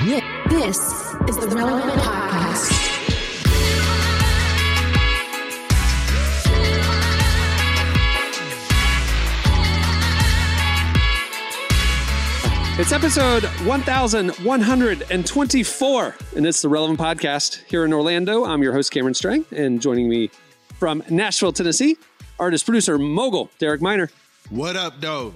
This is the Relevant Podcast. It's episode 1124, and it's the Relevant Podcast here in Orlando. I'm your host, Cameron Strang, and joining me from Nashville, Tennessee, artist, producer, mogul, Derek Minor. What up, though?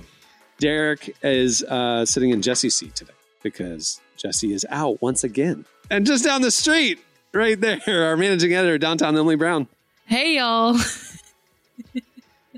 Derek is uh, sitting in Jesse's seat today because Jesse is out once again. And just down the street, right there, our managing editor, downtown Emily Brown. Hey y'all.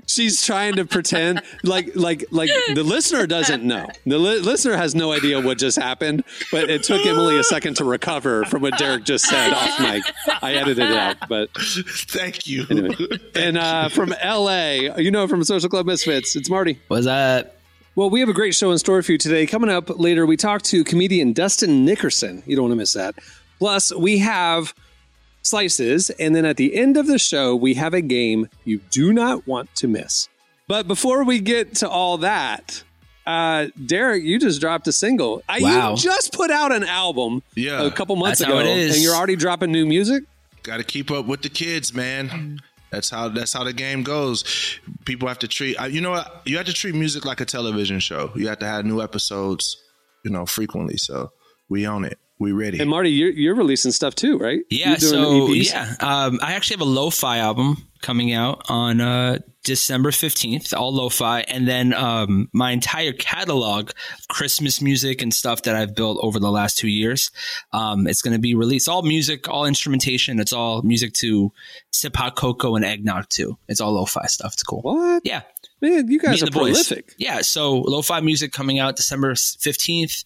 She's trying to pretend like like like the listener doesn't know. The li- listener has no idea what just happened, but it took Emily a second to recover from what Derek just said off mic. I edited it out, but Thank you. anyway. And uh, from LA, you know, from Social Club Misfits, it's Marty. What's up? Well, we have a great show in store for you today. Coming up later, we talk to comedian Dustin Nickerson. You don't want to miss that. Plus, we have slices. And then at the end of the show, we have a game you do not want to miss. But before we get to all that, uh, Derek, you just dropped a single. Uh, Wow. You just put out an album Yeah. a couple months That's how ago, it is. and you're already dropping new music. Got to keep up with the kids, man. That's how that's how the game goes. People have to treat. uh, You know what? You have to treat music like a television show. You have to have new episodes, you know, frequently. So we own it. We ready. And Marty, you're, you're releasing stuff too, right? Yeah, so yeah, um, I actually have a lo-fi album coming out on uh, December fifteenth, all lo-fi, and then um, my entire catalog of Christmas music and stuff that I've built over the last two years. Um, it's going to be released, all music, all instrumentation. It's all music to sip hot cocoa and eggnog too. It's all lo-fi stuff. It's cool. What? Yeah, Man, you guys are the boys. prolific. Yeah, so lo-fi music coming out December fifteenth,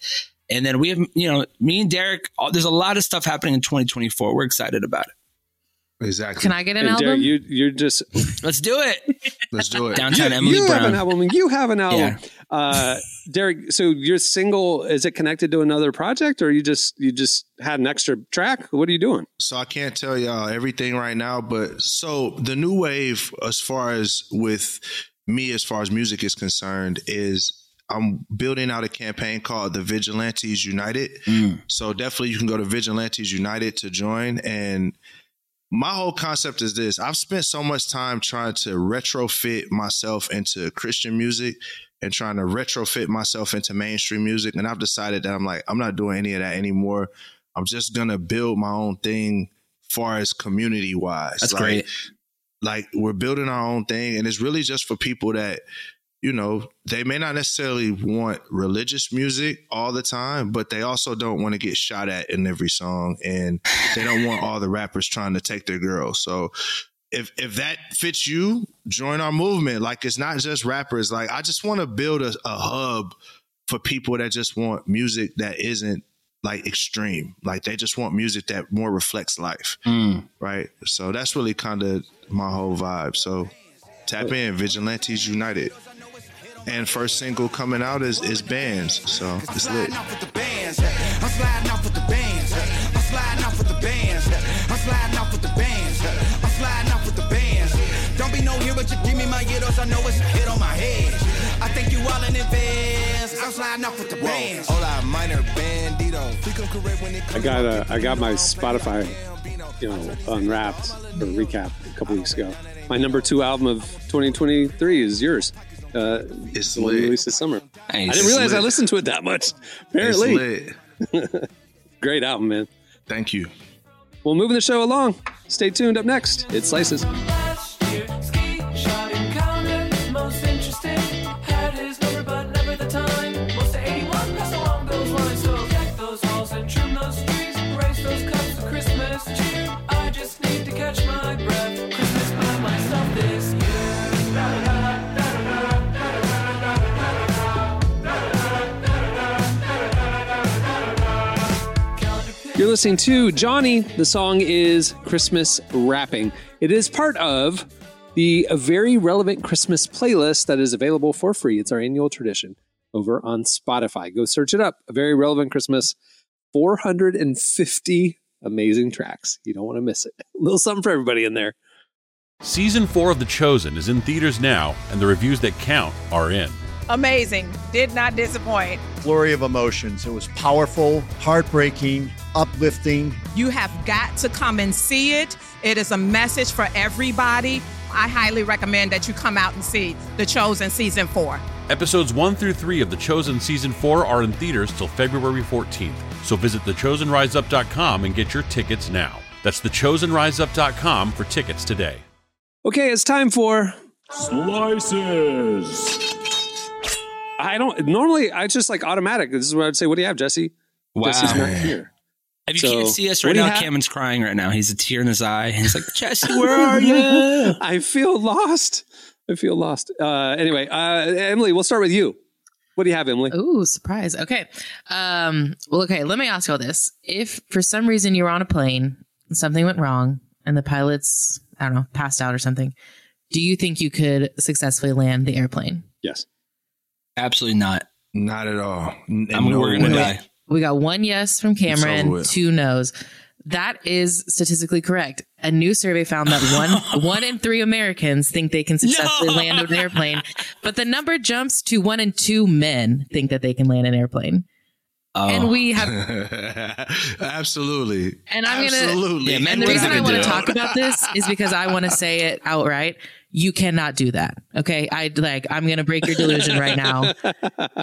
and then we have you know me and Derek. all- There's a lot of stuff happening in 2024. We're excited about it. Exactly. Can I get an And album? Derek, you, you're just Let's do it. Let's do it. Downtown you, Emily you have an album. You have an album. Yeah. Uh, Derek, so your single is it connected to another project, or you just you just had an extra track? What are you doing? So I can't tell y'all everything right now, but so the new wave, as far as with me, as far as music is concerned, is I'm building out a campaign called the Vigilantes United. So definitely you can go to Vigilantes United to join. And my whole concept is this I've spent so much time trying to retrofit myself into Christian music and trying to retrofit myself into mainstream music. And I've decided that I'm like, I'm not doing any of that anymore. I'm just gonna build my own thing far as community wise. That's like, great. Like we're building our own thing and it's really just for people that, you know, they may not necessarily want religious music all the time, but they also don't want to get shot at in every song and they don't want all the rappers trying to take their girls. So if if that fits you, join our movement. Like it's not just rappers. Like I just want to build a, a hub for people that just want music that isn't like extreme. Like they just want music that more reflects life. Mm. Right. So that's really kind of my whole vibe. So tap in Vigilantes United. And first single coming out is is bands. So it's lit. sliding off with the bands. I'm sliding off with the bands. I'm sliding off with the bands. I'm sliding off with the bands. I'm sliding off with the bands. Don't be no hero, just give me my euros. I know it's a hit on my head. I think you all in advance. I'm sliding off with the bands. Hola, minor bandito. We come correct when it I got uh, I got my Spotify, you know, unwrapped or recap a couple weeks ago. My number two album of 2023 is yours. Uh, It's the one you lit. released this summer. I didn't realize I listened to it that much. It's Apparently, lit. great album, man. Thank you. Well, moving the show along. Stay tuned. Up next, it's Slices. Listening to Johnny. The song is Christmas Wrapping. It is part of the very relevant Christmas playlist that is available for free. It's our annual tradition over on Spotify. Go search it up. A very relevant Christmas. 450 amazing tracks. You don't want to miss it. A little something for everybody in there. Season 4 of The Chosen is in theaters now, and the reviews that count are in. Amazing. Did not disappoint. flurry of emotions. It was powerful, heartbreaking, uplifting. You have got to come and see it. It is a message for everybody. I highly recommend that you come out and see The Chosen Season 4. Episodes 1 through 3 of The Chosen Season 4 are in theaters till February 14th. So visit thechosenriseup.com and get your tickets now. That's thechosenriseup.com for tickets today. Okay, it's time for. Slices. I don't normally. I just like automatic. This is what I'd say. What do you have, Jesse? Wow. Jesse's not here. If you So, can't see us right now. Cameron's crying right now. He's a tear in his eye. He's like, Jesse, where are you? I feel lost. I feel lost. Uh, anyway, uh, Emily, we'll start with you. What do you have, Emily? Ooh, surprise. Okay. Um, well, okay, let me ask you all this. If for some reason you were on a plane something went wrong and the pilots, I don't know, passed out or something, do you think you could successfully land the airplane? Yes. Absolutely not. Not at all. N- I'm no we're gonna way. die. We got one yes from Cameron, with. two no's. That is statistically correct. A new survey found that one one in three Americans think they can successfully No. land an airplane, but the number jumps to one in two men think that they can land an airplane. Oh. And we have Absolutely. And I'm gonna- Absolutely. Yeah, And the reason I I want to talk about this is because I want to say it outright. You cannot do that. Okay. I like, I'm going to break your delusion right now.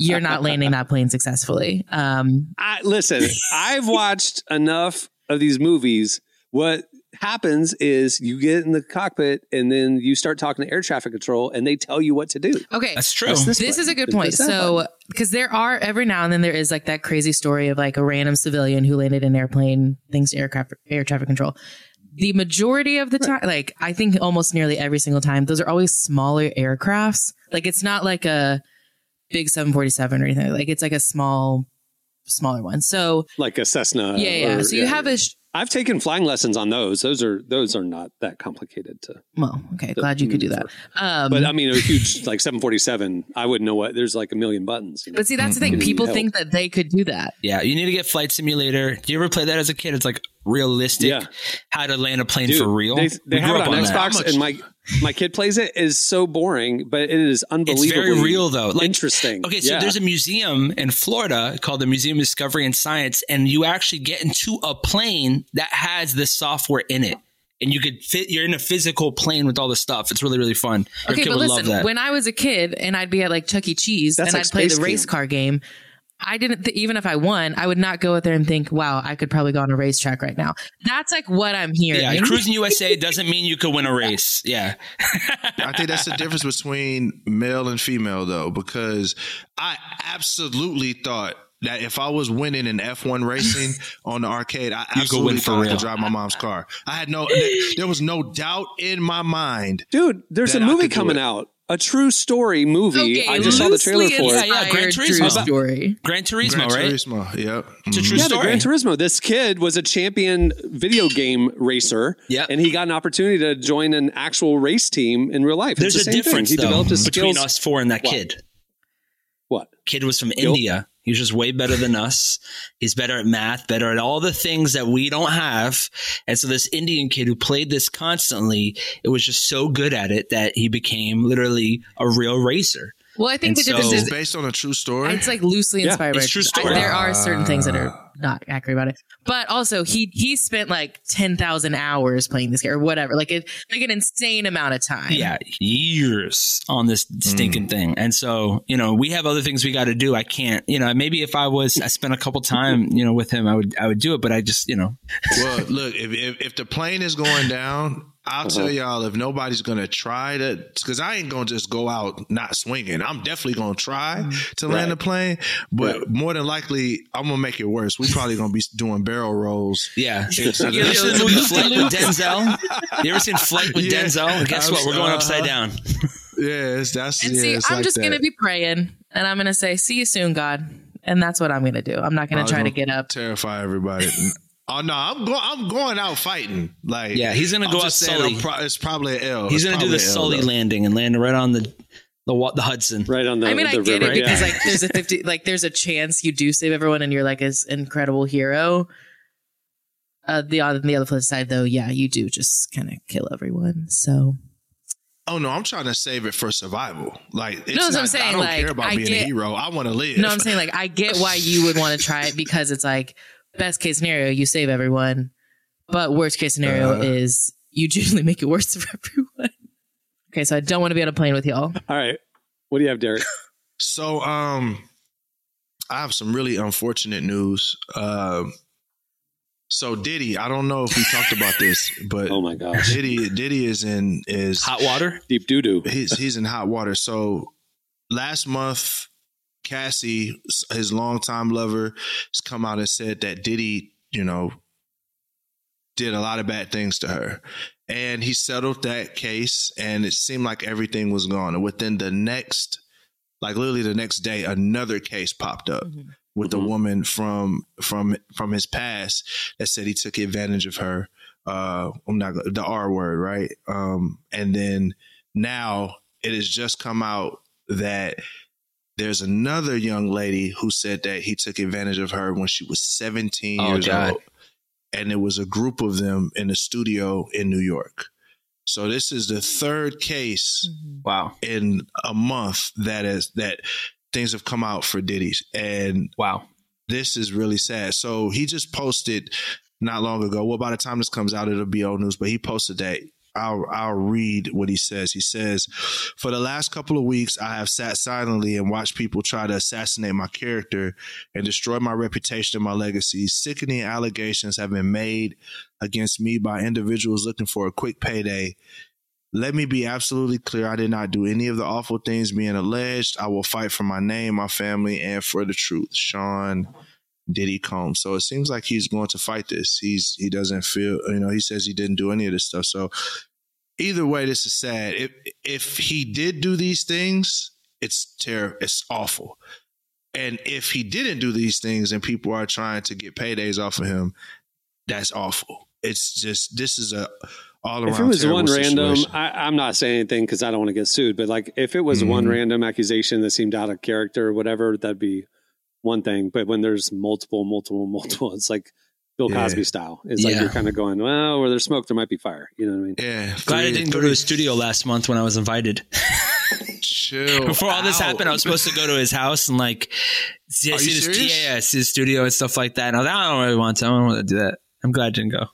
You're not landing that plane successfully. Um, I, listen, I've watched enough of these movies. What happens is you get in the cockpit and then you start talking to air traffic control and they tell you what to do. okay. That's true. Press This, this is a good point. So, because there are every now and then there is like that crazy story of like a random civilian who landed an airplane thanks to aircraft air traffic control. The majority of the time, like I think almost nearly every single time, those are always smaller aircrafts. Like it's not like a big 747 or anything. Like it's like a small, smaller one. So like a Cessna. yeah, yeah. or- so you have a sh- I've taken flying lessons on those. Those are those are not that complicated to. well, okay. Glad you could do that. Um, But I mean, a huge like 747, I wouldn't know what. There's like a million buttons. You know? but see, that's the thing. People think that they could do that. Yeah, you need to get Flight Simulator. Do you ever play that as a kid? It's like realistic Yeah. how to land a plane Dude, for real. They, they have grew it up on, that. Xbox, and my my kid plays it. is so boring, but it is unbelievable. It's very real though. Like, interesting. Okay, so Yeah. there's a museum in Florida called the Museum of Discovery and Science, and you actually get into a plane that has this software in it. And you could fit, you're in a physical plane with all the stuff. It's really, really fun. Your Okay, kid but would love listen, that. when I was a kid and I'd be at like Chuck E. Cheese That's and like I'd play the race Camp. car game, I didn't, th- even if I won, I would not go out there and think, wow, I could probably go on a racetrack right now. That's like what I'm hearing. yeah, Cruis'n USA doesn't mean you could win a race. Yeah. I think that's the difference between male and female, though, because I absolutely thought that if I was winning in F1 racing on the arcade, I You could win absolutely for thought I real. could drive my mom's car. I had no, there, there was no doubt in my mind. dude. There's a movie coming out, a true story movie. I just saw the trailer for it. Yeah, yeah, Gran inspired Turismo. true story. Gran Turismo, Gran right? Turismo, yep. It's a Mhm. true Yeah, the story. Gran Turismo. This kid was a champion video game racer, Yep. and he got an opportunity to join an actual race team in real life. There's it's a the same difference Thing. He though, developed his between skills. us four and that What? kid. What? Kid was from Yo. India. He was just way better than us. He's better at math, better at all the things that we don't have. And so this Indian kid who played this constantly, it was just so good at it that he became literally a real racer. Well, I think And the difference is It's based on a true story. it's like loosely Yeah, inspired. it's by true I- story. there are certain things that are not accurate about it, but also he he spent like ten thousand hours playing this game or whatever, like it like an insane amount of time. Yeah, years on this stinking mm. thing. And so, you know, we have other things we got to do. I can't, you know, maybe if I was, I spent a couple time, you know, with him, I would, I would do it, but I just, you know, well, look, if, if if the plane is going down, I'll Uh-huh. tell y'all if nobody's gonna try to, because I ain't gonna just go out not swinging. I'm definitely gonna try to land Right. the plane, but more than likely, I'm gonna make it worse. We probably gonna be doing barrel rolls. yeah. You ever of- seen the movie Flight with Denzel? You ever seen Flight with Yeah. Denzel? Guess what? We're going upside down. Yeah, it's, that's And yeah, see, it's I'm like just that. gonna be praying, and I'm gonna say, "See you soon, God," and that's what I'm gonna do. I'm not gonna I was try to gonna get up. terrify everybody. Oh no, I'm going. I'm going out fighting. Like Yeah, he's gonna I'm go just out Sully. Pro- it's probably an L. He's It's going to do the an L, Sully though. landing and land right on the, the, the Hudson. right on the. I mean, I get river. it because Yeah. like there's a fifty, like there's a chance you do save everyone, and you're like this incredible hero. Uh, the on the other flip side, though, yeah, you do just kind of kill everyone. So Oh no, I'm trying to save it for survival. Like, it's No, that's what I'm saying, I don't like, care about I being a hero. I want to live. No, I'm saying like I get why you would want to try it because it's like best case scenario you save everyone, but worst case scenario Uh. is you generally make it worse for everyone. Okay, so I don't want to be on a plane with y'all. All right. What do you have, Derek? So, um, I have some really unfortunate news. Um, so Diddy, I don't know if we talked about this, but oh my gosh, Diddy, Diddy is in is hot water, deep doo doo. He's he's in hot water. So last month, Cassie, his longtime lover, has come out and said that Diddy, you know, did a lot of bad things to her. And he settled that case and it seemed like everything was gone. And within the next, like literally the next day, another case popped up with a woman from from from his past that said he took advantage of her. Uh I'm not the R word, right? Um and then now it has just come out that there's another young lady who said that he took advantage of her when she was 17 Oh, years God. old and it was a group of them in a studio in New York. So this is the third case mm-hmm. wow in a month that is that things have come out for Diddy's and wow this is really sad. So he just posted not long ago. Well, by the time this comes out, it'll be old news. But he posted that. I'll I'll read what he says. He says, "For the last couple of weeks, I have sat silently and watched people try to assassinate my character and destroy my reputation and my legacy. Sickening allegations have been made against me by individuals looking for a quick payday." Let me be absolutely clear. I did not do any of the awful things being alleged. I will fight for my name, my family, and for the truth. Sean Diddy Combs. So it seems like he's going to fight this. He's he doesn't feel you know, he says he didn't do any of this stuff. So either way, this is sad. If if he did do these things, it's terrible. It's awful. And if he didn't do these things and people are trying to get paydays off of him, that's awful. It's just this is a all around. If it was one random. I, I'm not saying anything because I don't want to get sued. But like, if it was Mhm. one random accusation that seemed out of character or whatever, that'd be one thing. But when there's multiple, multiple, multiple, it's like Bill Yeah. Cosby style. It's like you're kind of going, well, where there's smoke, there might be fire. You know what I mean? Yeah. Glad I didn't go to his studio last month when I was invited. Chill. Before all this happened, I was supposed to go to his house and like see, see his, yeah, yeah, see his studio and stuff like that. And I was I don't really want to. I don't want to do that. I'm glad I didn't go.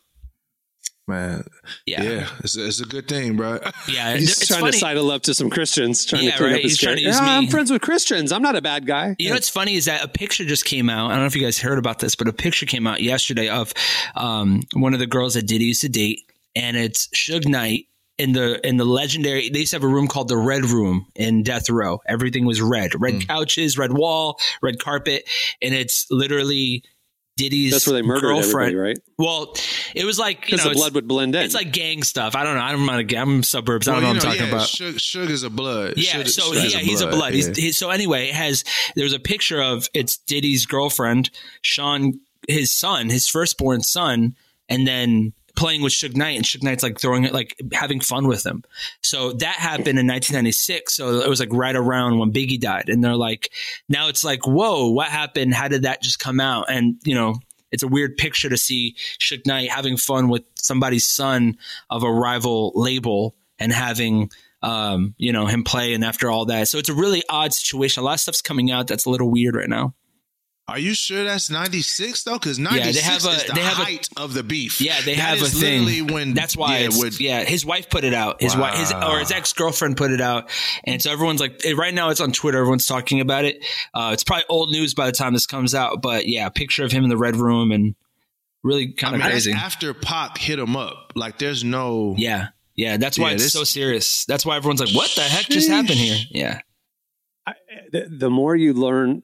Man, Yeah. yeah, it's, a, it's a good thing, bro. Yeah, He's it's trying funny. to sidle up to some Christians, trying Yeah, to clean right. up his He's trying to use Yeah, me. I'm friends with Christians. I'm not a bad guy. You know what's funny is that a picture just came out. I don't know if you guys heard about this, but a picture came out yesterday of um, one of the girls that Diddy used to date, and it's Suge Knight in the in the legendary. They used to have a room called the Red Room in Death Row. Everything was red, red Mm. couches, red wall, red carpet, and it's literally Diddy's That's where they murdered girlfriend. everybody, right? Well, it was like you Because know, the blood would blend in. it's like gang stuff. I don't know. I'm not a gang. I'm suburbs. I don't know what I'm talking yeah, about. Suge, Suge a blood. Yeah, Suge- so Suge yeah, he's a blood. Yeah. he's, so anyway, it has there's a picture of it's Diddy's girlfriend, Sean, his son, his firstborn son, and then playing with Suge Knight, and Suge Knight's like throwing it, like having fun with him. So that happened in 1996. So it was like right around when Biggie died, and they're like, now it's like, whoa, what happened? How did that just come out? And you know. It's a weird picture to see Suge Knight having fun with somebody's son of a rival label and having um, you know, him play and after all that. So it's a really odd situation. A lot of stuff's coming out that's a little weird right now. Are you sure that's 96 though? Because they 96 have a- is the they have a- height of the beef. Yeah, they That have a is thing. literally When That's why yeah, it's, when- yeah, his wife put it out. His wife, his or his ex girlfriend put it out, and so everyone's like, right now it's on Twitter. Everyone's talking about it. Uh, it's probably old news by the time this comes out, but yeah, picture of him in the red room and really kind mean, of that's crazy. after Pac hit him up. Like, there's no. Yeah, yeah, that's why Yeah, it's this- so serious. That's why everyone's like, what the heck just happened here? Yeah. the, the more you learn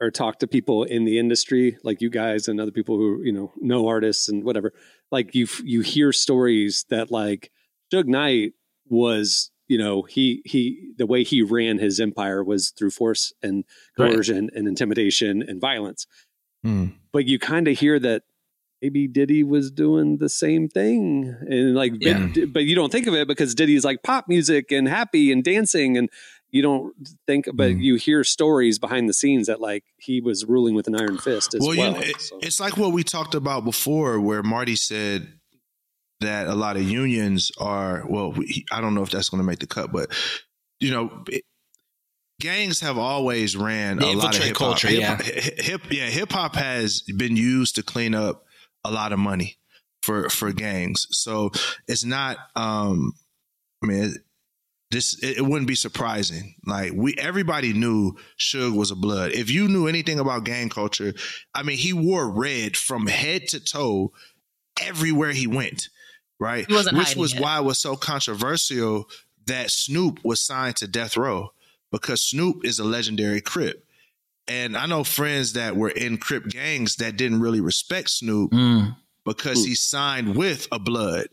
or talk to people in the industry, like you guys and other people who you know know artists and whatever, like you you hear stories that like Suge Knight was you know he he the way he ran his empire was through force and Right. coercion and intimidation and violence. Hmm. But you kind of hear that maybe Diddy was doing the same thing and like but- but, you don't think of it because Diddy's like pop music and happy and dancing and you don't think but Hmm. you hear stories behind the scenes that like he was ruling with an iron fist as well. Well, you know, it- So- it's like what we talked about before, where Marty said that a lot of unions are. Well, we, I don't know if that's going to make the cut, but you know. It, gangs have always ran The a lot of infiltrate hip hop. culture, Hip- yeah. hip, hip, yeah, hip hop has been used to clean up a lot of money for for gangs. So it's not. um I mean, it, this it, it wouldn't be surprising. Like we, everybody knew Suge was a blood. If you knew anything about gang culture, I mean, he wore red from head to toe everywhere he went. Right, He wasn't which was it. why it was so controversial that Snoop was signed to Death Row because Snoop is a legendary Crip. And I know friends that were in Crip gangs that didn't really respect Snoop Mm. because he signed with a blood,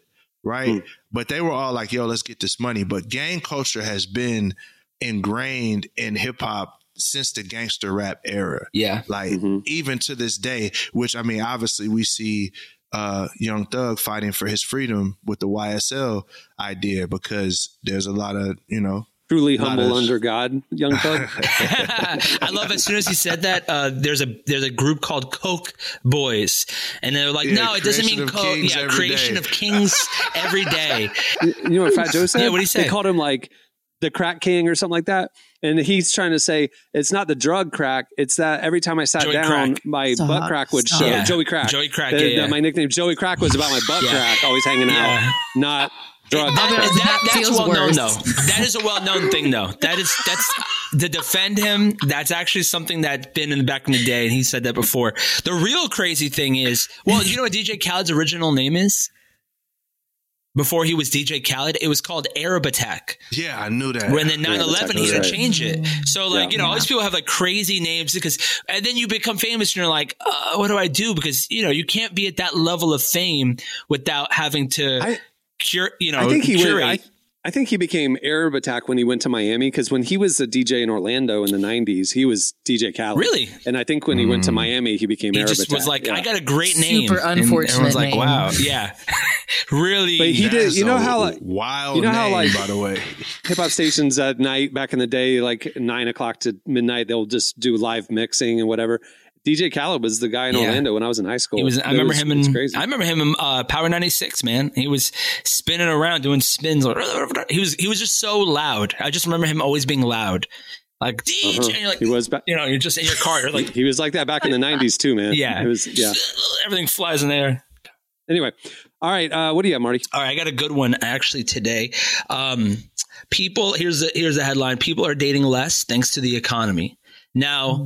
right? But they were all like, yo, let's get this money. But gang culture has been ingrained in hip hop since the gangster rap era. Yeah. Like even to this day, which I mean, obviously we see uh Young Thug fighting for his freedom with the YSL idea because there's a lot of, you know, Truly lot humble of- under God, young thug. I love as soon as he said that, uh, there's a there's a group called Coke Boys, and they're like, Yeah, no, it doesn't mean Coke. Yeah, creation day. of kings every day. you know what Fat Joe said? Yeah, what'd he say? They called him like the crack king or something like that. And he's trying to say it's not the drug crack. It's that every time I sat Joey down, Crack. my Stop. butt crack would Stop. show. Yeah. Joey Crack. Joey Crack, The- yeah, the- yeah. my nickname Joey Crack was about my butt Yeah. crack, always hanging Yeah. out, not drugs. That, That that- that's feels well known though. That is a well known thing though. That is that's to defend him. That's actually something that's been in the back in the day, and he said that before. The real crazy thing is, well, you know what DJ Khaled's original name is? Before he was DJ Khaled, it was called Arab Attack. yeah, I knew that. When then 9 11, he that's didn't change it. So, like, Yeah. you know, all these people have like crazy names because, and then you become famous and you're like, uh, what do I do? Because, you know, you can't be at that level of fame without having to I- cure, you know, I think he curate. went. I, I think he became Arab Attack when he went to Miami because when he was a DJ in Orlando in the '90s, he was DJ Khaled. Really? And I think when he went to mm. Miami, he became he Arab just Attack. was like, Yeah. I got a great name. Super And unfortunate everyone's like, name. wow. Yeah. really. But he That did. You know how like wild you know how, name, like- by the way. hip hop stations at night back in the day, like nine o'clock to midnight, they'll just do live mixing and whatever. DJ Khaled was the guy in Yeah. Orlando when I was in high school. He was. I It remember was- him it's in. crazy. I remember him in uh, Power ninety six. Man, he was spinning around doing spins. He was. He was just so loud. I just remember him always being loud, like DJ. Uh-huh. you're like, he was. Ba- you know, you're just in your car. You're like, he was like that back in the '90s too, man. Yeah. it was. Yeah. everything flies in there. Anyway, all right. Uh, what do you have, Marty? All right, I got a good one actually today. Um, people, here's the here's the headline: People are dating less thanks to the economy. Now,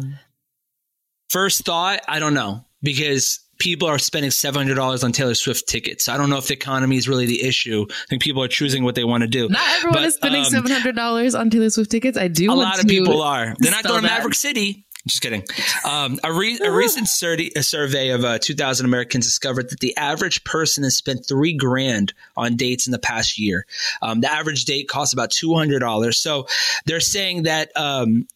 first thought, I don't know because people are spending seven hundred dollars on Taylor Swift tickets. I don't know if the economy is really the issue. I think people are choosing what they want to do. Not everyone But, is spending um, seven hundred dollars on Taylor Swift tickets. I do. a lot of people are. They're not going to. Maverick City. Just kidding. Um, a, re- a recent survey, a survey of uh, 2,000 Americans discovered that the average person has spent three grand on dates in the past year. Um, the average date costs about $200. So they're saying that um,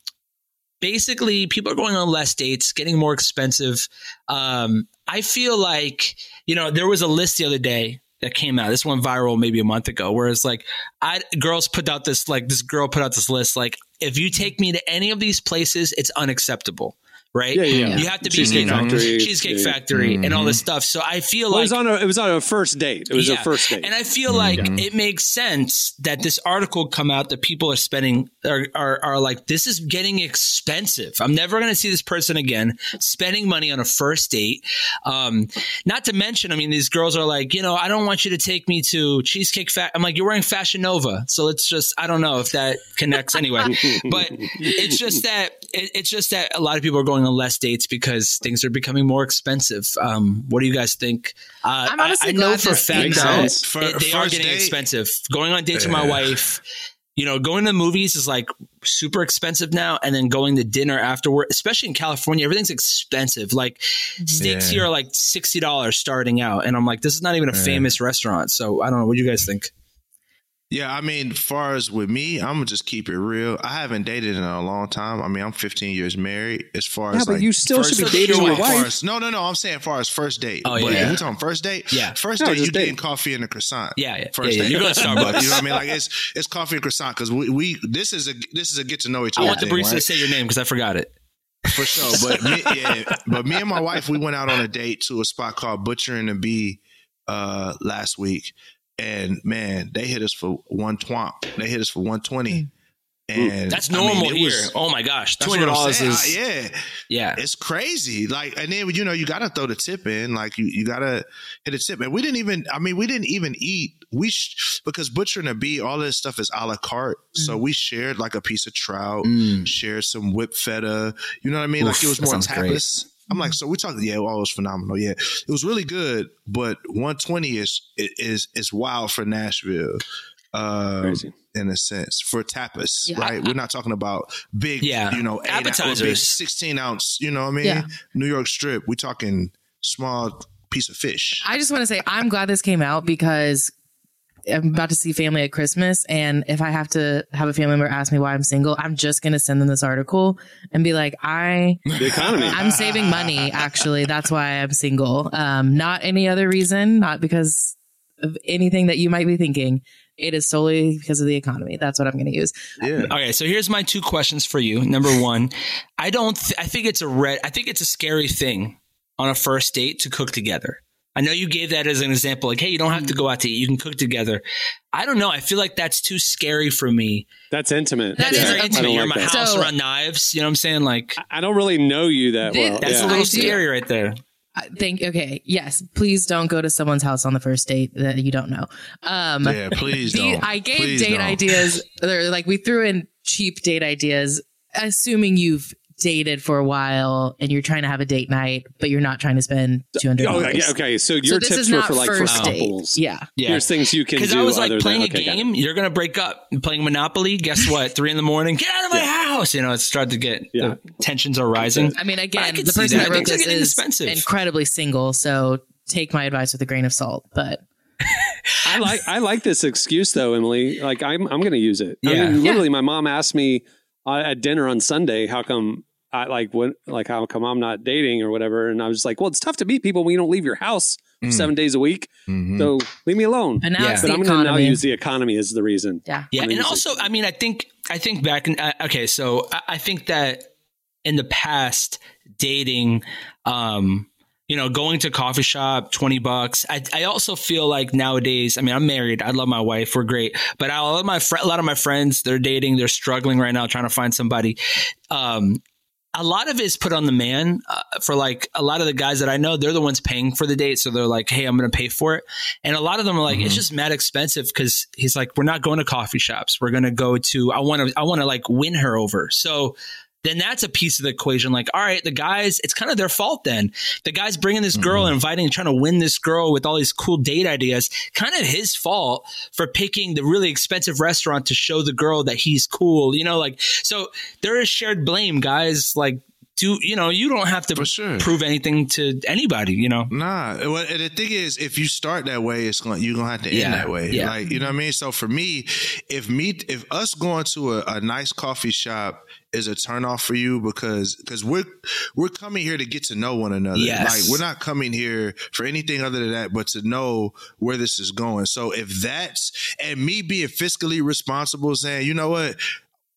basically people are going on less dates, getting more expensive. Um, I feel like, you know, there was a list the other day that came out. This went viral maybe a month ago, where it's like, I girls put out this like this girl put out this list like, if you take me to any of these places, it's unacceptable. Right? Yeah, yeah. You have to be Cheesecake you know, Factory. Cheesecake Yeah. Factory, and all this stuff. So I feel Well, it like was on a. It was on a first date. It was a first date. And I feel like it makes sense that this article come out that people are spending are are, are like this is getting expensive. I'm never going to see this person again spending money on a first date. Um, not to mention, I mean, these girls are like, you know, I don't want you to take me to Cheesecake Factory. I'm like, you're wearing Fashion Nova, so let's just I don't know if that connects anyway. but it's just that it, it's just that a lot of people are going on less dates because things are becoming more expensive. Um, what do you guys think? Uh, I'm honestly I, I know for a fact that. For it- they are getting date- expensive. Going on dates with my wife, you know, going to the movies is like super expensive now, and then going to dinner afterward, especially in California, everything's expensive. Like steaks Yeah. here are like sixty dollars starting out, and I'm like, this is not even a famous restaurant. So I don't know. What do you guys think? Yeah, I mean, far as with me, I'm gonna just keep it real. I haven't dated in a long time. I mean, I'm 15 years married. As far Yeah, as but like, you still should be dating your wife. as- no, no, no. I'm saying far as first date. Oh, But yeah. we talking first date. Yeah. first No, date. just You getting coffee and a croissant. Yeah, yeah. First Yeah, yeah. date. You're going to Starbucks. you know what I mean? Like it's it's coffee and croissant because we we this is a this is a get to know each other. I other. want the thing, barista to right? say your name because I forgot it. for sure. But me, yeah, but me and my wife, we went out on a date to a spot called Butcher and the Bee uh, last week, and man, they hit us for one twomp. They hit us for one twenty. And That's I mean, normal here. was- oh my gosh, two That's what I'm dollars is Uh, yeah, yeah. it's crazy. Like, and then you know you got to throw the tip in. Like, you you got to hit a tip. And we didn't even. I mean, we didn't even eat. We sh- because butcher and a bee, all this stuff is a la carte. Mm. So we shared like a piece of trout, shared some whipped feta. You know what I mean? Oof, like it was more tapas. great. Tapas. I'm like, so we talked. Yeah, well, it was phenomenal. Yeah, it was really good. But 120 is is is wild for Nashville. Um, in a sense for tapas, Yeah. right? We're not talking about big, Yeah. you know, eight ounce- Appetizers. big 16 ounce, you know what I mean? Yeah. New York strip. We're talking small piece of fish. I just want to say I'm glad this came out because I'm about to see family at Christmas. And if I have to have a family member ask me why I'm single, I'm just going to send them this article and be like, I, The economy. I'm saving money. Actually, that's why I'm single. Um, not any other reason, not because of anything that you might be thinking. It is solely because of the economy. That's what I'm going to use. Yeah. Okay, so here's my two questions for you. Number one, I don't. Th- I think it's a red. I think it's a scary thing on a first date to cook together. I know you gave that as an example, like, hey, you don't have to go out to eat; you can cook together. I don't know. I feel like that's too scary for me. That's intimate. That That's is- very intimate. don't You're in like my that. house So- around knives. You know what I'm saying? Like, I don't really know you that Did- well. that's yeah. a little I do. scary right there. I think, okay. Yes. Please don't go to someone's house on the first date that you don't know. Um, Yeah, please the- don't. I gave Please date don't. ideas. They're like we threw in cheap date ideas, assuming you've dated for a while and you're trying to have a date night, but you're not trying to spend oh, two hundred. dollars. yeah, okay. So your this tips were for like for first date. Yeah. Yeah. Here's things you can do. Because I was like other playing than, a okay, got game, you're gonna break up. Playing Monopoly, guess what? Three in the morning, get out of my house. You know, it's started to get Yeah. the tensions are rising. I mean, again, could the person that. that, wrote Things this is expensive. incredibly single, so take my advice with a grain of salt. But I like I like this excuse though, Emily. Like I'm I'm going to use it. I mean, literally, my mom asked me uh, at dinner on Sunday, how come I like what like how come I'm not dating or whatever, and I was just like, well, it's tough to meet people when you don't leave your house Mm. seven days a week. Mhm. So leave me alone. but now Yeah. But I'm going to now use the economy as the reason. yeah. Yeah, and it's also, I mean, I think I think back in uh, okay, so I, I think that in the past, dating, um, you know, going to coffee shop, twenty bucks. I I also feel like nowadays, I mean, I'm married, I love my wife, we're great, but a lot of my fr- a lot of my friends, they're dating, they're struggling right now, trying to find somebody. Um, a lot of it is put on the man uh, for like a lot of the guys that I know, they're the ones paying for the date. So they're like, Hey, I'm going to pay for it. And a lot of them are like, it's just mad expensive because he's like, we're not going to coffee shops. We're going to go to, I want to, I want to like win her over. So then that's a piece of the equation. Like, all right, the guys, it's kind of their fault then. The guy's bringing this girl mm-hmm. and inviting, trying to win this girl with all these cool date ideas. Kind of his fault for picking the really expensive restaurant to show the girl that he's cool. You know, like, so there is shared blame, guys. Like, do, you know, you don't have to sure. prove anything to anybody, you know? Nah, well, and the thing is, if you start that way, it's going you're gonna have to Yeah, end that way. yeah. Like you know what I mean. So for me, if me, if us going to a, a nice coffee shop is a turnoff for you because because we're we're coming here to get to know one another. Yes. Like we're not coming here for anything other than that, but to know where this is going. So if that's and me being fiscally responsible, saying you know what,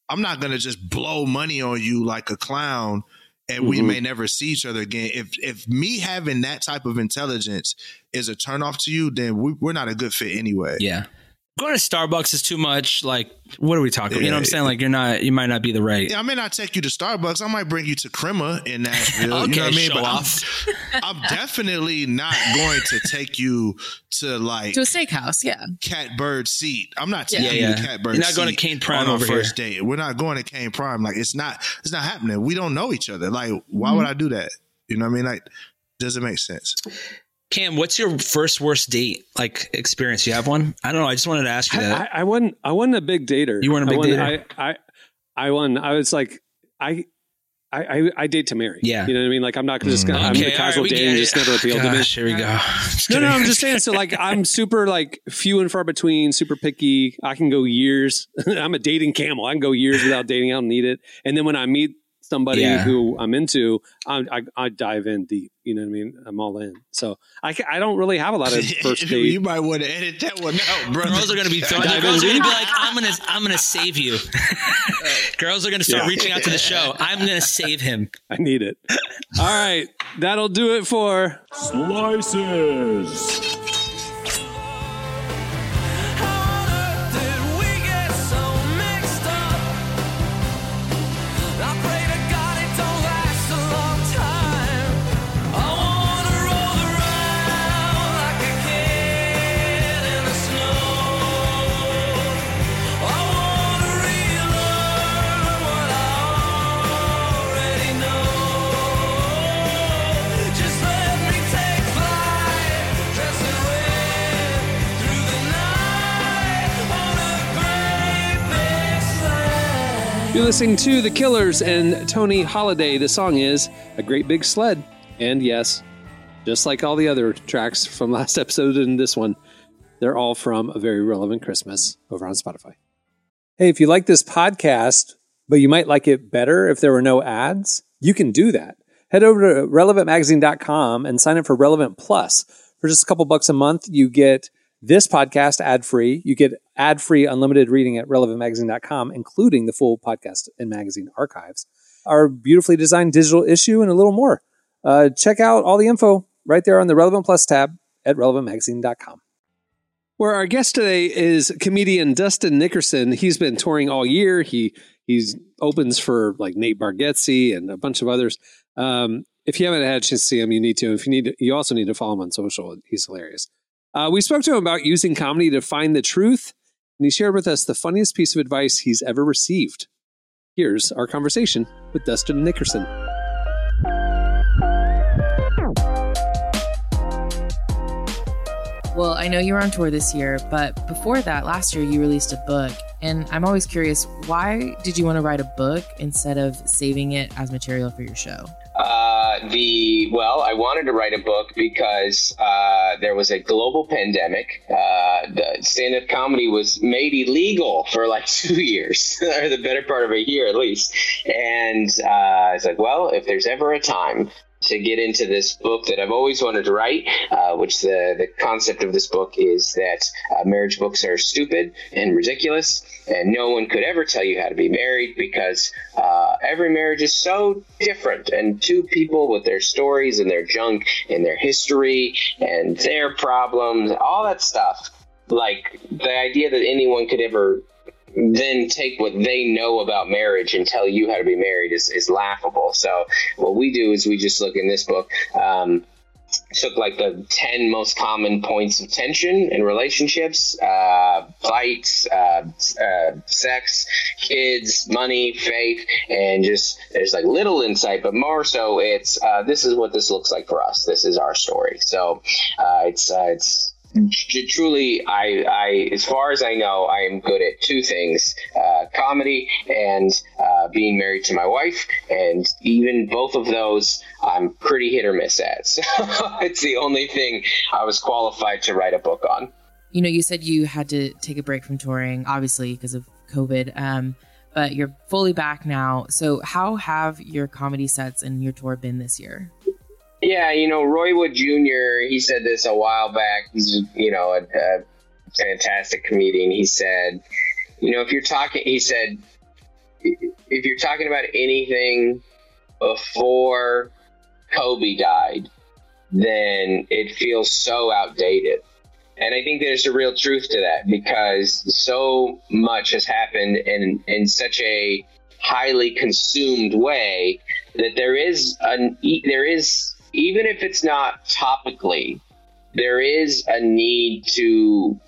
I'm not gonna just blow money on you like a clown and we Mhm. may never see each other again. If if me having that type of intelligence is a turnoff to you, then we, we're not a good fit anyway. Yeah. Going to Starbucks is too much. Like, what are we talking? About? You know what I'm saying? Like, you're not, you might not be the right. Yeah, I may not take you to Starbucks. I might bring you to Crema in Nashville. Okay, you know what I mean? show But I'm- I'm, definitely not going to take you to like To a steakhouse, yeah. Catbird Seat. I'm not taking Yeah, you to Catbird You're not going to Seat Kayne Prime on our over first here. date. We're not going to Kayne Prime. Like it's not it's not happening. We don't know each other. Like why Mm-hmm. would I do that? You know what I mean? Like doesn't make sense. Cam, what's your first worst date like experience? You have one? I don't know. I just wanted to ask you I, that. I, I wasn't. I wasn't a big dater. You weren't a I big wasn't- dater? I, I, I wasn't. I was like, I, I, I, I date to marry. Yeah. you know what I mean. Like, I'm not just gonna. I'm mm. Okay, the casual dating get just never appealed to me. Here we go. No, no. I'm just saying. So, like, I'm super like few and far between, super picky. I can go years. I'm a dating camel. I can go years without dating. I don't need it. And then when I meet somebody Yeah. who I'm into, I, I, I dive in deep. You know what I mean? I'm all in. So I, I don't really have a lot of first date. you might want to edit that one out, bro. Girls are gonna be throwing. Dive Girls are gonna be like, "I'm gonna, I'm gonna save you." girls are gonna start Yeah. reaching out to the show. I'm gonna save him. I need it. All right, that'll do it for Slices. You're listening to The Killers and Toni Halliday. The song is A Great Big Sled. And yes, just like all the other tracks from last episode and this one, they're all from A Very Relevant Christmas over on Spotify. Hey, if you like this podcast, but you might like it better if there were no ads, you can do that. Head over to relevantmagazine.com and sign up for Relevant Plus. For just a couple bucks a month, you get this podcast ad free. You get ad free unlimited reading at relevantmagazine.com, including the full podcast and magazine archives, our beautifully designed digital issue, and a little more. Uh, check out all the info right there on the Relevant Plus tab at relevantmagazine.com. Where our guest today is comedian Dustin Nickerson. He's been touring all year. He he's opens for like Nate Bargatze and a bunch of others. Um, if you haven't had a chance to see him, you need to. If you need, to, you also need to follow him on social. He's hilarious. Uh, we spoke to him about using comedy to find the truth, and he shared with us the funniest piece of advice he's ever received. Here's our conversation with Dustin Nickerson. Well, I know you were on tour this year, but before that, last year you released a book. And I'm always curious, why did you want to write a book instead of saving it as material for your show? Uh, the well, I wanted to write a book because uh, there was a global pandemic. Uh, stand-up comedy was made illegal for like two years, or the better part of a year at least. And uh, I was like, well, if there's ever a time to get into this book that I've always wanted to write, uh, which the, the concept of this book is that uh, marriage books are stupid and ridiculous, and no one could ever tell you how to be married because uh, every marriage is so different, and two people with their stories and their junk and their history and their problems, all that stuff. Like the idea that anyone could ever then take what they know about marriage and tell you how to be married is, is laughable. So what we do is we just look in this book. Um, took like the 10 most common points of tension in relationships uh, fights uh, uh, sex kids money faith and just there's like little insight but more so it's uh, this is what this looks like for us this is our story so uh, it's uh, it's truly I, I as far as i know i am good at two things uh, comedy and uh, being married to my wife and even both of those i'm pretty hit or miss at so it's the only thing i was qualified to write a book on You know, you said you had to take a break from touring, obviously because of COVID, um, but you're fully back now. So, how have your comedy sets and your tour been this year? Yeah, you know, Roy Wood Jr., he said this a while back. He's, you know, a, a fantastic comedian. He said, you know, if you're talking, he said, if you're talking about anything before Kobe died, then it feels so outdated. And I think there's a real truth to that because so much has happened in, in such a highly consumed way that there is an there is even if it's not topically there is a need to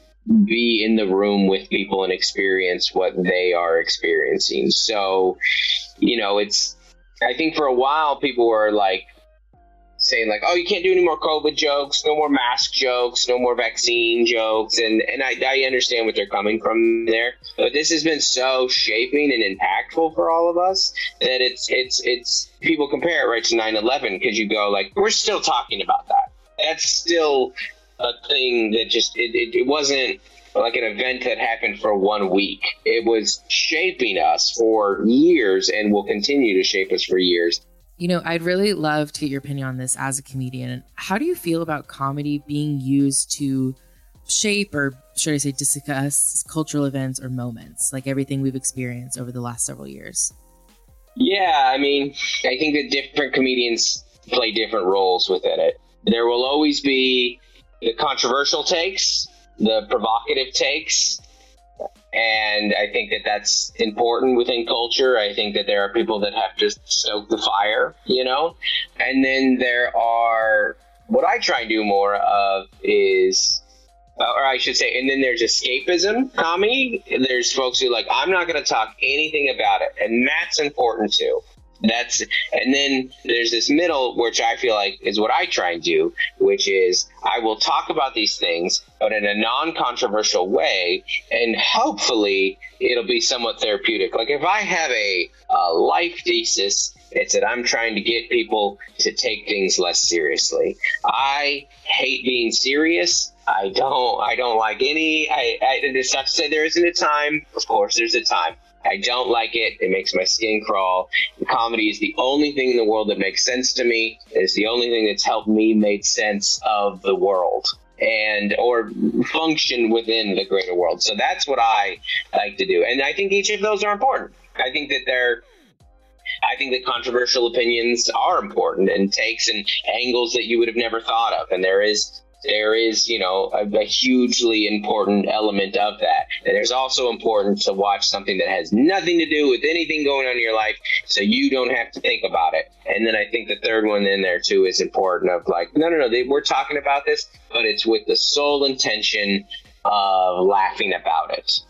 be in the room with people and experience what they are experiencing. So you know it's i think for a while people were like saying like, "Oh, you can't do any more COVID jokes, no more mask jokes, no more vaccine jokes," and and I, I understand what they're coming from there, but this has been so shaping and impactful for all of us that it's it's it's people compare it right to 9-11 because you go like, we're still talking about that. That's still a thing that just it, it, it wasn't like an event that happened for one week. It was shaping us for years and will continue to shape us for years. You know, I'd really love to get your opinion on this as a comedian. How do you feel about comedy being used to shape, or should I say, discuss cultural events or moments, like everything we've experienced over the last several years? Yeah, I mean, I think that different comedians play different roles within it. There will always be the controversial takes, the provocative takes, and I think that that's important within culture. I think that there are people that have to stoke the fire, you know, and then there are what I try and do more of is. Uh, or I should say, and then there's escapism comedy. There's folks who like, I'm not going to talk anything about it, and that's important too. That's and then there's this middle, which I feel like is what I try and do, which is I will talk about these things, but in a non-controversial way, and hopefully it'll be somewhat therapeutic. Like if I have a, a life thesis, it's that I'm trying to get people to take things less seriously. I hate being serious. I don't. I don't like any. I. I just have to say there isn't a time. Of course, there's a time. I don't like it. It makes my skin crawl. Comedy is the only thing in the world that makes sense to me. It's the only thing that's helped me make sense of the world and or function within the greater world. So that's what I like to do. And I think each of those are important. I think that they're I think that controversial opinions are important and takes and angles that you would have never thought of. And there is there is, you know, a, a, hugely important element of that. And there's also important to watch something that has nothing to do with anything going on in your life, so you don't have to think about it. And then I think the third one in there too is important. Of like, no, no, no, they, we're talking about this, but it's with the sole intention of laughing about it.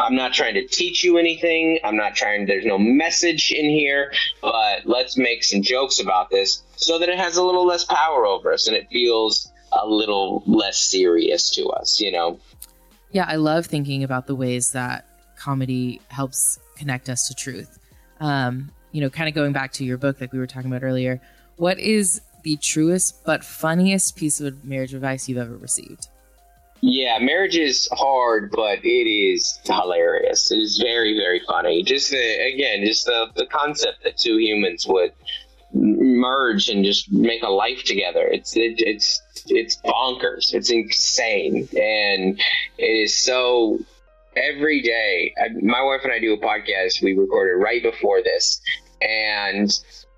I'm not trying to teach you anything. I'm not trying, there's no message in here, but let's make some jokes about this so that it has a little less power over us and it feels a little less serious to us, you know? Yeah, I love thinking about the ways that comedy helps connect us to truth. Um, you know, kind of going back to your book that we were talking about earlier, what is the truest but funniest piece of marriage advice you've ever received? Yeah, marriage is hard, but it is hilarious. It is very, very funny. Just the, again, just the, the concept that two humans would merge and just make a life together. It's it, it's it's bonkers. It's insane, and it is so. Every day, I, my wife and I do a podcast. We recorded right before this, and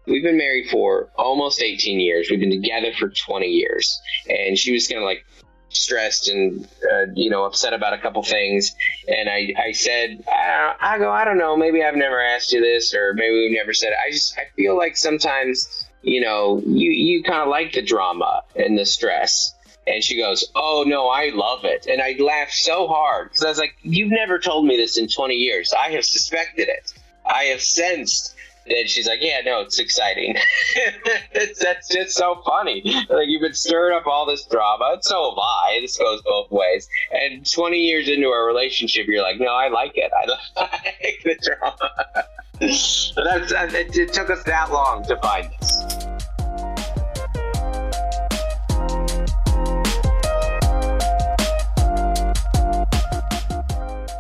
we've been married for almost 18 years. We've been together for 20 years, and she was kind of like stressed and uh, you know upset about a couple things. And i i said I, I go i don't know. Maybe i've never asked you this or maybe we've never said it. I just i feel like sometimes you know you you kind of like the drama and the stress. And she goes oh no i love it. And i laughed so hard because i was like you've never told me this in 20 years. I have suspected it. I have sensed and she's like, "Yeah, no, it's exciting. it's, that's just so funny. Like you've been stirring up all this drama, and so have I. This goes both ways. And 20 years into our relationship, you're like, no, I like it. I like the drama. that's uh, it, it took us that long to find this.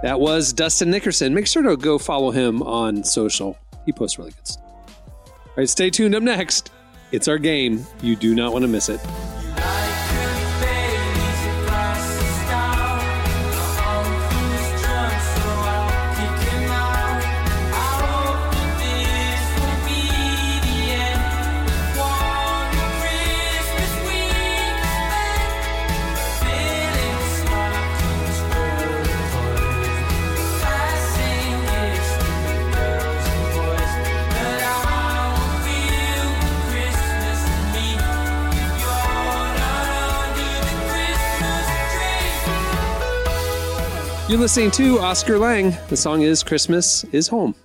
That was Dustin Nickerson. Make sure to go follow him on social. He posts really good stuff. All right, stay tuned. Up next, it's our game. You do not want to miss it. You're listening to Oscar Lang. The song is Christmas is Home.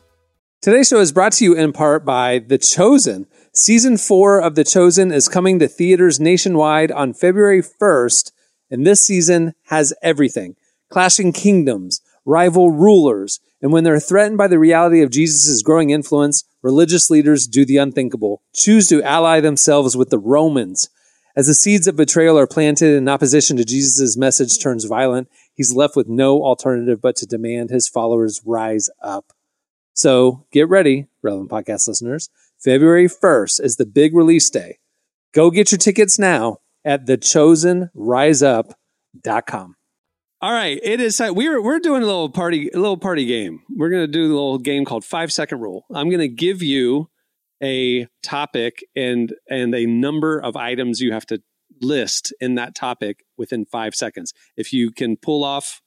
Today's show is brought to you in part by The Chosen. Season four of The Chosen is coming to theaters nationwide on February 1st, and this season has everything clashing kingdoms, rival rulers, and when they're threatened by the reality of Jesus' growing influence, religious leaders do the unthinkable, choose to ally themselves with the Romans. As the seeds of betrayal are planted in opposition to Jesus' message turns violent, he's left with no alternative but to demand his followers rise up. So get ready, relevant podcast listeners. February 1st is the big release day. Go get your tickets now at thechosenriseup.com. All right, it is. We're we're doing a little party, a little party game. We're to do a little game called Five Second Rule. I'm to give you a topic and and a number of items you have to list in that topic within five seconds. If you can pull off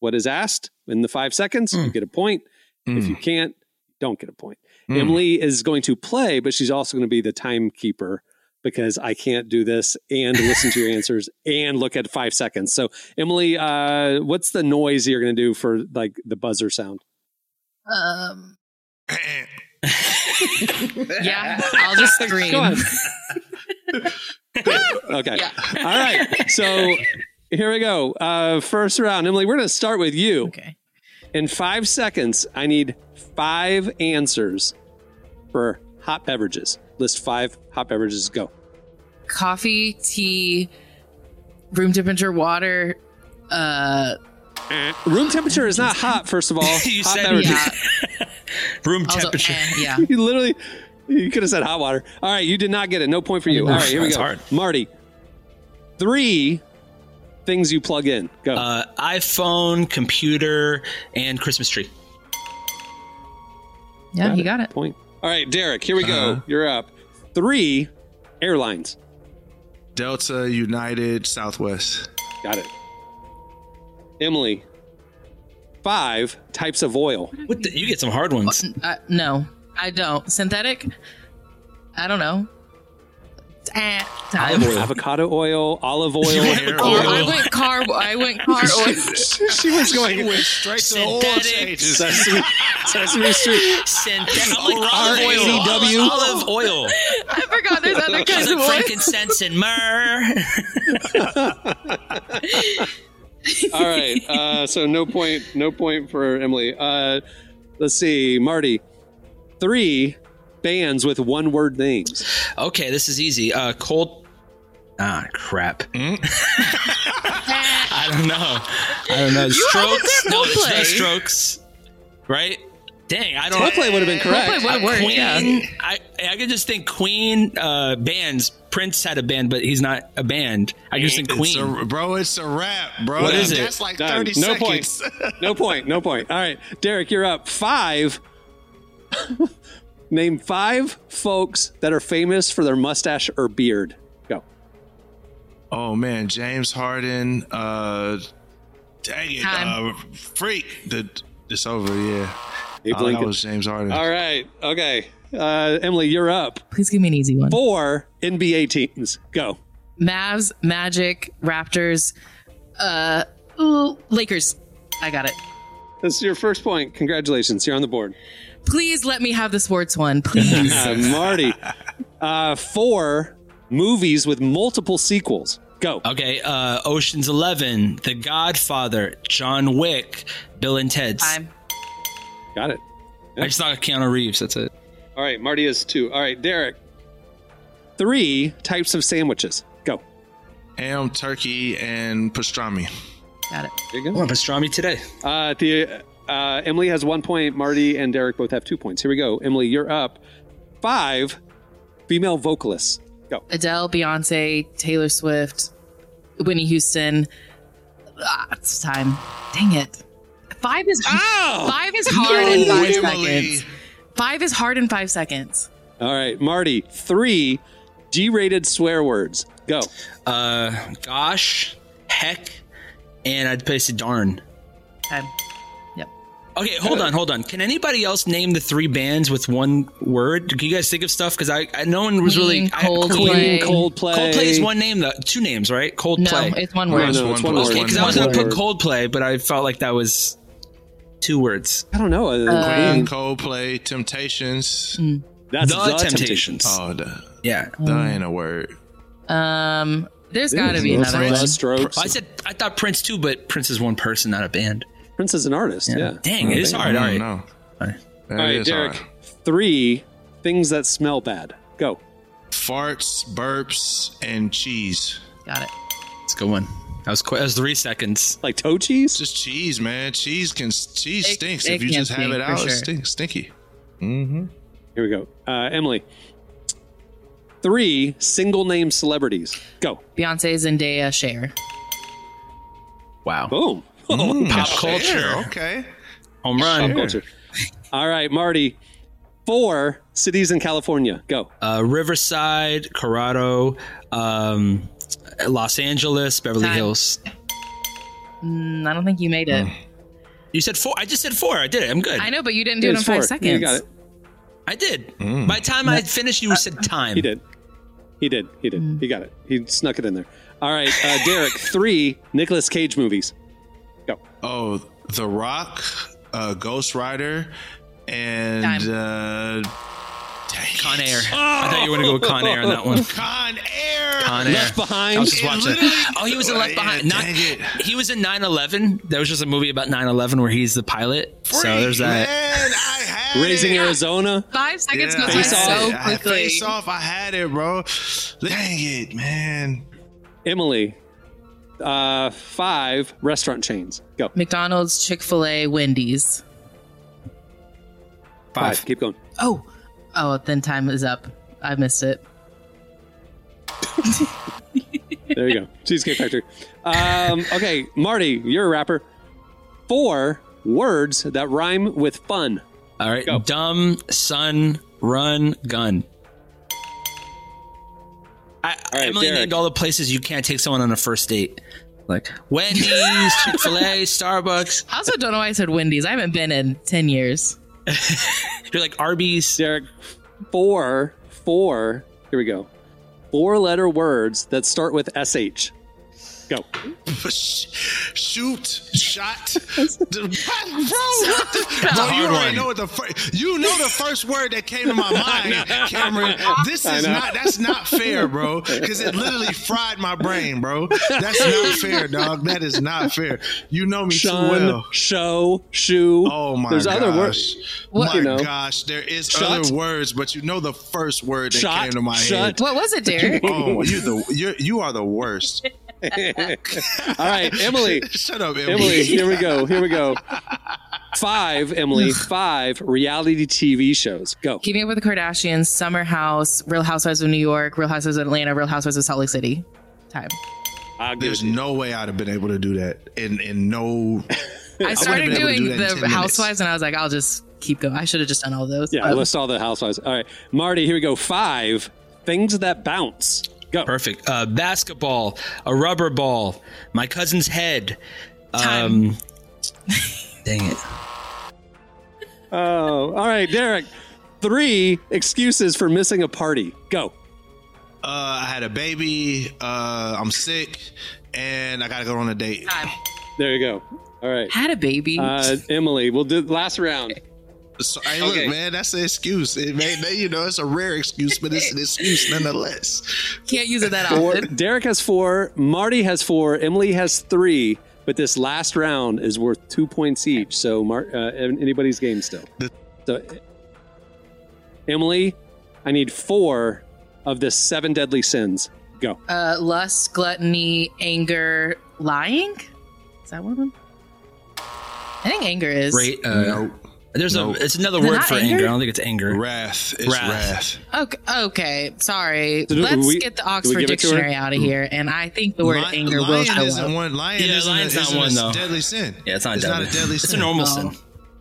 what is asked in the five seconds, mm. you get a point. Mm. If you can't, don't get a point. Mm. Emily is going to play, but she's also going to be the timekeeper because I can't do this and listen to your answers and look at five seconds. So, Emily, uh, what's the noise you're going to do for like the buzzer sound? Um, Yeah, I'll just scream. Go on. okay. All right. So here we go. Uh, first round. Emily, we're going to start with you. Okay. In five seconds, I need five answers for hot beverages. List five hot beverages. Go. Coffee, tea, room temperature water. Uh, Room temperature is not hot, first of all. You hot said- beverages. yeah. Room Also, temperature. eh, yeah. You literally, you could have said hot water. All right, you did not get it. No point for you. All right, here we go. hard. Marty, three things you plug in. Go. Uh, iPhone, computer, and Christmas tree. Yeah, he got it. Point. All right, Derek, here we go. Uh-huh. You're up. Three airlines. Delta, United, Southwest. Got it. Emily, five types of oil. What the, you get some hard ones. Uh, no, I don't. Synthetic? I don't know. Eh, time. Avocado oil, olive oil, hair oil. I went car. I went car oil. she was going straight to oil changes. Sesame, Sesame Street. Synthetic. I'm like olive oil. R80W. Olive oil. I forgot there's other It's kinds like of oil. frankincense and myrrh. All right. Uh, so no point. No point for Emily. Uh, let's see, Marty. Three bands with one-word names. Okay, this is easy. Uh, cold. Ah, crap. Hmm? I don't know. I don't know. You Strokes. No, it's Coldplay. not Strokes. Right? Dang, I don't. Coldplay would have been correct. Coldplay would've Uh, worked, Queen. yeah. I I could just think Queen uh, bands. Prince had a band, but he's not a band. I just think It's Queen. a, bro, it's a rap, bro. What is it? That's like Done. 30 no seconds. point. No point. No point. All right, Derek, you're up. Five. Name five folks that are famous for their mustache or beard. Go. Oh man, James Harden. Uh, dang it, Time. uh, freak. The it's over. Yeah, Abe Oh, that was James Harden. All right. Okay. Uh, Emily, you're up. Please give me an easy one. Four NBA teams. Go. Mavs, Magic, Raptors, uh, ooh, Lakers. I got it. This is your first point. Congratulations. You're on the board. Please let me have the sports one, please. Uh, Marty. Uh, four movies with multiple sequels. Go. Okay, uh, Ocean's Eleven, The Godfather, John Wick, Bill and Ted's. Time. Got it. I just thought of Keanu Reeves. That's it. All right. Marty is two. All right. Derek. Three types of sandwiches. Go. Ham, turkey, and pastrami. Got it. There you go. want pastrami today. Uh, the uh, Emily has one point. Marty and Derek both have two points. Here we go. Emily, you're up. Five female vocalists. Go. Adele, Beyonce, Taylor Swift, Whitney Houston. Ah, it's time. Dang it. Five is five is hard in five Emily. seconds. Five is hard in five seconds. All right, Marty. Three G-rated swear words. Go. Uh, gosh, heck, and I'd place a darn. Time. Yep. Okay, hold on, hold on. Can anybody else name the three bands with one word? Can you guys think of stuff? Because I, I, no one was really. Queen, I, Coldplay. Queen, Coldplay. Coldplay is one name, though. Two names, right? Coldplay. No, it's one No, word. no, it's one word. okay, because I was One going to put word. Coldplay, but I felt like that was two words. I don't know. Uh, Queen, Queen. Coldplay, Temptations. That's The Temptations. Oh, the, Yeah. that ain't a word. Um, there's got to be Prince, another one. Strokes. I said I thought Prince too, but Prince is one person, not a band. Prince is an artist. Yeah. Dang, it is hard. All I right. don't know. That All right, Derek. hard. Three things that smell bad. Go. Farts, burps, and cheese. Got it. It's a good one. That was qu- that was three seconds. Like toe cheese. Just cheese, man. Cheese can cheese It- stinks. it if you just have it out, sure. it stinks. Stinky. Here we go. Uh, Emily. Three single name celebrities. Go. Beyonce, Zendaya, Cher. Wow. Boom. Pop culture. Sure, okay. Home Pop run. culture. All right, Marty. Four cities in California. Go. Uh, Riverside, Colorado, um, Los Angeles, Beverly Time. Hills. Mm, I don't think you made it. You said four. I just said four. I did it. I'm good. I know, but you didn't do it in It's five four. seconds. You got it. I did. By the time I finished, you said time. He did. He did. He did. He got it. He snuck it in there. All right, uh, Derek. three Nicolas Cage movies. Go. Oh, The Rock, uh, Ghost Rider, and uh, Con Air. I thought you were going to go with Con Air on that one. Con Air. Con Air. Left Behind. I was just watching. Oh, he was in Left Yeah, Behind. Not, it. he was in 9/11. There was just a movie about 9/11 where he's the pilot. so there's that. Man, I had Raising it. Arizona. Five seconds Yeah, goes by Face Off. so I- quickly. Face off, I had it, bro. Dang it, man. Emily. Uh, five restaurant chains. Go. McDonald's, Chick Fil A, Wendy's. Five. Five. Keep going. Oh, oh, then time is up. I missed it. There you go. Cheesecake Factory. Um, okay, Marty, you're a rapper. Four words that rhyme with fun. All right. Go. Dumb, sun, run, gun. I, right, Emily Derek. named all the places you can't take someone on a first date. Like Wendy's, Chick fil A, Starbucks. I also don't know why I said Wendy's. I haven't been in 10 years. You're like Arby's. Derek, four, four, here we go. Four letter words that start with SH. Go. Shoot, shot, bro. What the, bro, you already one. know what the first. You know the first word that came to my mind, Cameron. This is not. That's not fair, bro. Because it literally fried my brain, bro. That's not fair, dog. That is not fair. You know me Shun, too well. show, shoe. Oh my There's gosh. other words. My You know. gosh, there is Shut. other words, but you know the first word that Shot, came to my shut. head. What was it, Derek? Oh, you the you you are the worst. All right, Emily. Shut up, Emily. Emily, here we go. Here we go. Five, Emily. Five reality TV shows. Go. Keeping Up with the Kardashians, Summer House, Real Housewives of New York, Real Housewives of Atlanta, Real Housewives of Salt Lake City. Time. I'll give There's it to you. no way I'd have been able to do that. In in no. I started been able to doing do that in 10 the minutes. Housewives and I was like, I'll just keep going. I should have just done all those. Yeah, But- list all the housewives. All right, Marty. Here we go. Five things that bounce. Go. Perfect. Uh, basketball, a rubber ball, my cousin's head. Time. Um, dang it. Oh, all right, Derek. Three excuses for missing a party. Go. Uh, I had a baby. Uh, I'm sick, and I gotta go on a date. Time. There you go. All right. Had a baby. Uh, Emily, we'll do last round. So, hey, Okay. look, man, that's an excuse. It may, may- you know, it's a rare excuse, but it's an excuse nonetheless. Can't use it that Four. often. Derek has four. Marty has four. Emily has three. But this last round is worth two points each. So, Mar- uh, anybody's game still. So, Emily, I need four of the seven deadly sins. Go. Uh, lust, gluttony, anger, lying. Is that one of them? I think anger is. Right. Uh, Nope. There's Nope. a. It's another word for anger? anger. I don't think it's anger. Wrath. It's Wrath. wrath. Okay, okay, sorry. So do Let's we- get the Oxford give it to her? Dictionary out of here, and I think the word Li- anger will lion show isn't up. one. Lion Yeah, isn't, lion's a, not isn't one, a though. deadly sin. Yeah, it's not It's deadly. not a deadly It's a normal No. sin.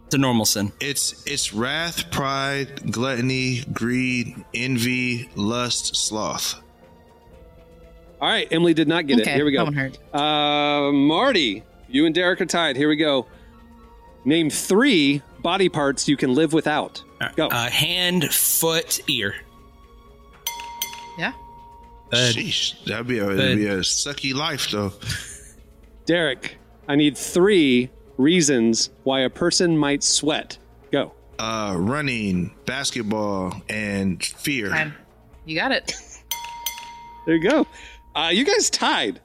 It's a normal sin. It's it's wrath, pride, gluttony, greed, envy, lust, sloth. All right. Emily did not get it. Here we go. hurt. Uh, Marty, you and Derek are tied. Here we go. Name three body parts you can live without. Go. Uh, hand, foot, ear. Yeah. Good. Sheesh, that'd be a, that'd be a sucky life though. Derek, I need three reasons why a person might sweat. Go. Uh, running, basketball, and fear. Time. You got it. There you go. Uh, you guys tied.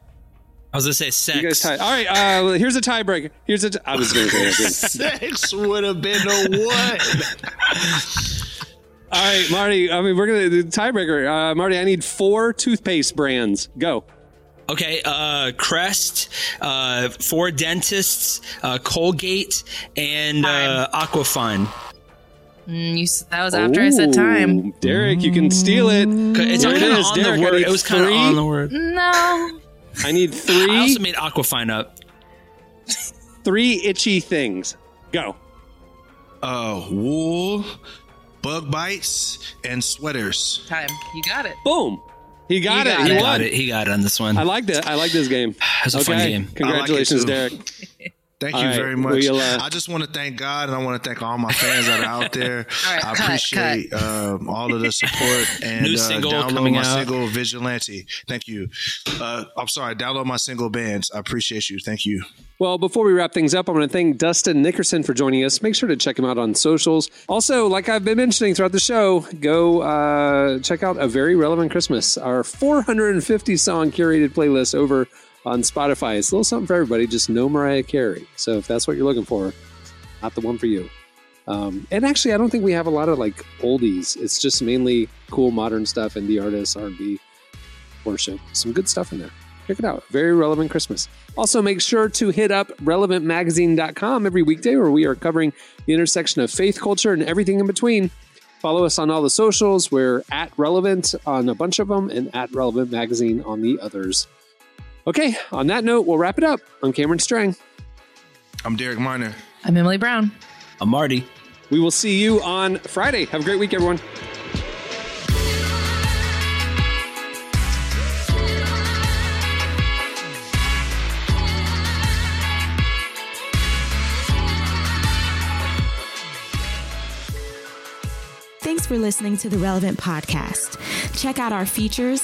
I was gonna say sex. You guys tied. All right. Uh, here's a tiebreaker. Here's a. T- I was going to say. Sex would have been a one. All right, Marty. I mean, we're gonna the tiebreaker. Uh, Marty, I need four toothpaste brands. Go. Okay, uh, Crest, uh, four dentists, uh, Colgate, and uh, Aquafine. Mm, you, s- that was after I said time. Derek, you can steal it. It's There it kind of is. on Derek, the I word. need It was kind of three. on the word. No. I need three. I three. also made Aquafine up. three itchy things. Go. Uh, wool, bug bites, and sweaters. Time. You got it. Boom. He got You it. got He He it. won. got it. He got it on this one. I like that. I like this game. It was a fun game. Congratulations, like Derek. Thank All you right, very much. we'll, uh, I just want to thank God and I want to thank all my fans that are out there. All right, I cut, appreciate um, all of the support and New uh, single download coming my out. single Vigilante. Thank you. Uh, I'm sorry, download my single bands. I appreciate you. Thank you. Well, before we wrap things up, I want to thank Dustin Nickerson for joining us. Make sure to check him out on socials. Also, like I've been mentioning throughout the show, go uh, check out A Very Relevant Christmas, our 450 song curated playlist over on Spotify. It's a little something for everybody, just no Mariah Carey. So if that's what you're looking for, not the one for you. Um, and actually, I don't think we have a lot of like oldies. It's just mainly cool modern stuff, indie artists, R&B, worship. Some good stuff in there. Check it out. Very relevant Christmas. Also, make sure to hit up relevantmagazine.com every weekday where we are covering the intersection of faith culture and everything in between. Follow us on all the socials. We're at Relevant on a bunch of them and at Relevant Magazine on the others. Okay, on that note, we'll wrap it up. I'm Cameron Strang. I'm Derek Minor. I'm Emily Brown. I'm Marty. We will see you on Friday. Have a great week, everyone. Thanks for listening to the Relevant Podcast. Check out our features,